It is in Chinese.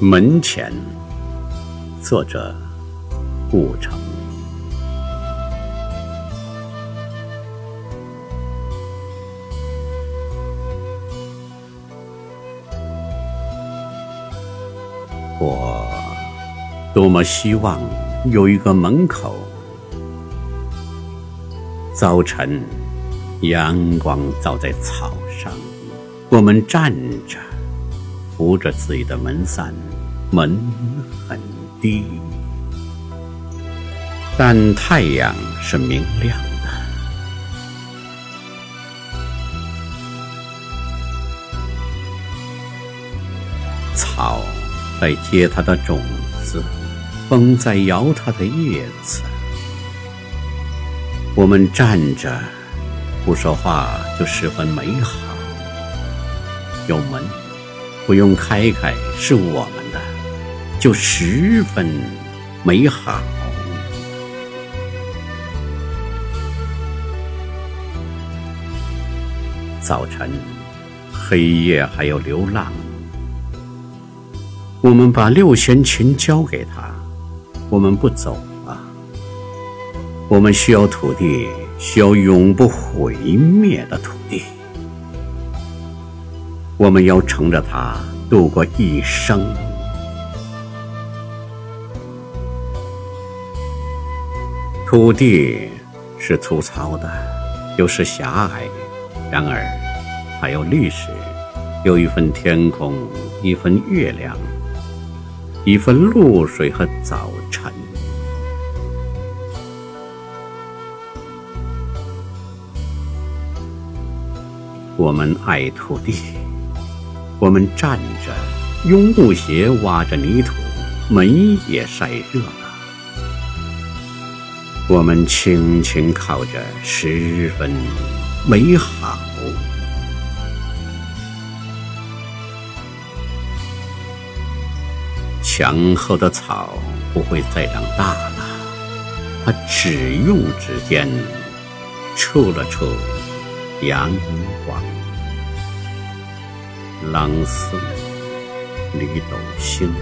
门前，作者顾城。我多么希望有一个门口，早晨阳光照在草上，我们站着。扶着自己的门扇，门很低，但太阳是明亮的。草在结它的种子，风在摇它的叶子。我们站着，不说话就十分美好。有门。不用开开，是我们的，就十分美好。早晨，黑夜还有流浪，我们把六弦琴交给他，我们不走了。我们需要土地，需要永不毁灭的土地。我们要乘着它度过一生。土地是粗糙的，又是狭隘，然而还有历史，有一份天空，一份月亮，一份露水和早晨。我们爱土地。我们站着，用布鞋挖着泥土，门也晒热了。我们轻轻靠着，十分美好。墙后的草不会再长大了，它只用指尖触了触阳光。朗诵，李斗星。